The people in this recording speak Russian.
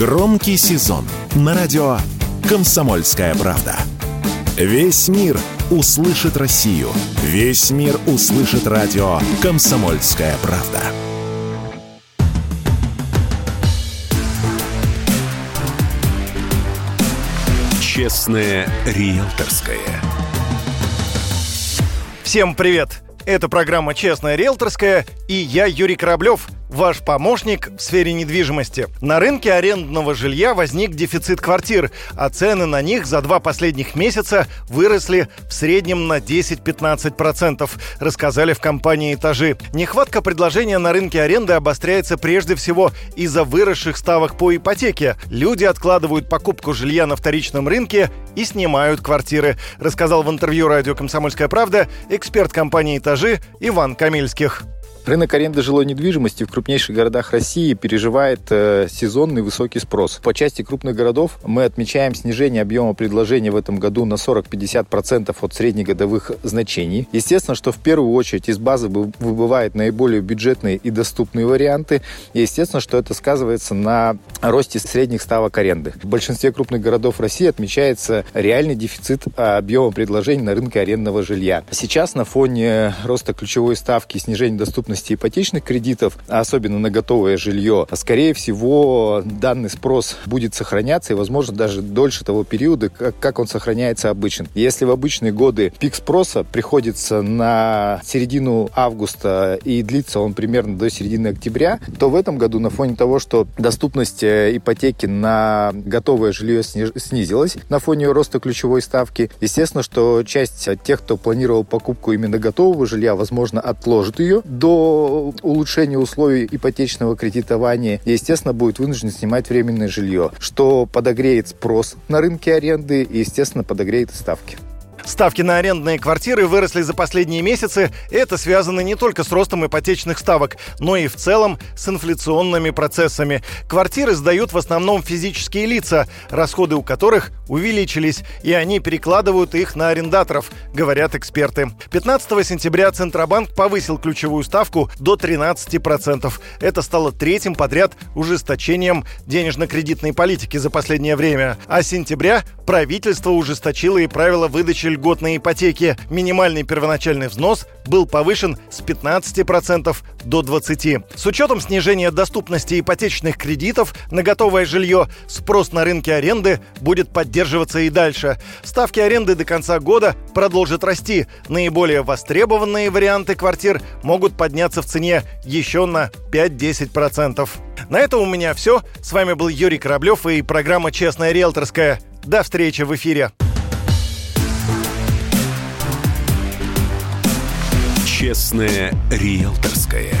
Громкий сезон на радио «Комсомольская правда». Весь мир услышит Россию. Весь мир услышит радио «Комсомольская правда». Честное риэлторское. Всем привет! Это программа «Честная риэлторская» и я, Юрий Кораблев – ваш помощник в сфере недвижимости. На рынке арендного жилья возник дефицит квартир, а цены на них за два последних месяца выросли в среднем на 10-15%, рассказали в компании «Этажи». Нехватка предложения на рынке аренды обостряется прежде всего из-за выросших ставок по ипотеке. Люди откладывают покупку жилья на вторичном рынке и снимают квартиры, рассказал в интервью радио «Комсомольская правда» эксперт компании «Этажи» Иван Камильских. Рынок аренды жилой недвижимости в крупнейших городах России переживает э, сезонный высокий спрос. По части крупных городов мы отмечаем снижение объема предложения в этом году на 40-50% от среднегодовых значений. Естественно, что в первую очередь из базы выбывают наиболее бюджетные и доступные варианты. И естественно, что это сказывается на росте средних ставок аренды. В большинстве крупных городов России отмечается реальный дефицит а, объема предложений на рынке арендного жилья. Сейчас на фоне роста ключевой ставки и снижения доступности доступности ипотечных кредитов, особенно на готовое жилье, скорее всего, данный спрос будет сохраняться и, возможно, даже дольше того периода, как он сохраняется обычно. Если в обычные годы пик спроса приходится на середину августа и длится он примерно до середины октября, то в этом году на фоне того, что доступность э, ипотеки на готовое жилье снизилась на фоне роста ключевой ставки, естественно, что часть тех, кто планировал покупку именно готового жилья, возможно, отложит ее до улучшения условий ипотечного кредитования, естественно, будет вынужден снимать временное жилье, что подогреет спрос на рынке аренды и, естественно, подогреет ставки. Ставки на арендные квартиры выросли за последние месяцы. Это связано не только с ростом ипотечных ставок, но и в целом с инфляционными процессами. Квартиры сдают в основном физические лица, расходы у которых увеличились, и они перекладывают их на арендаторов, говорят эксперты. 15 сентября Центробанк повысил ключевую ставку до 13%. Это стало третьим подряд ужесточением денежно-кредитной политики за последнее время. А с сентября правительство ужесточило и правила выдачи льготной ипотеки. Минимальный первоначальный взнос был повышен с 15% до 20%. С учетом снижения доступности ипотечных кредитов на готовое жилье, спрос на рынке аренды будет поддерживаться и дальше. Ставки аренды до конца года продолжат расти. Наиболее востребованные варианты квартир могут подняться в цене еще на 5-10%. На этом у меня все. С вами был Юрий Кораблев и программа «Честная риэлторская». До встречи в эфире. Честное риэлторское.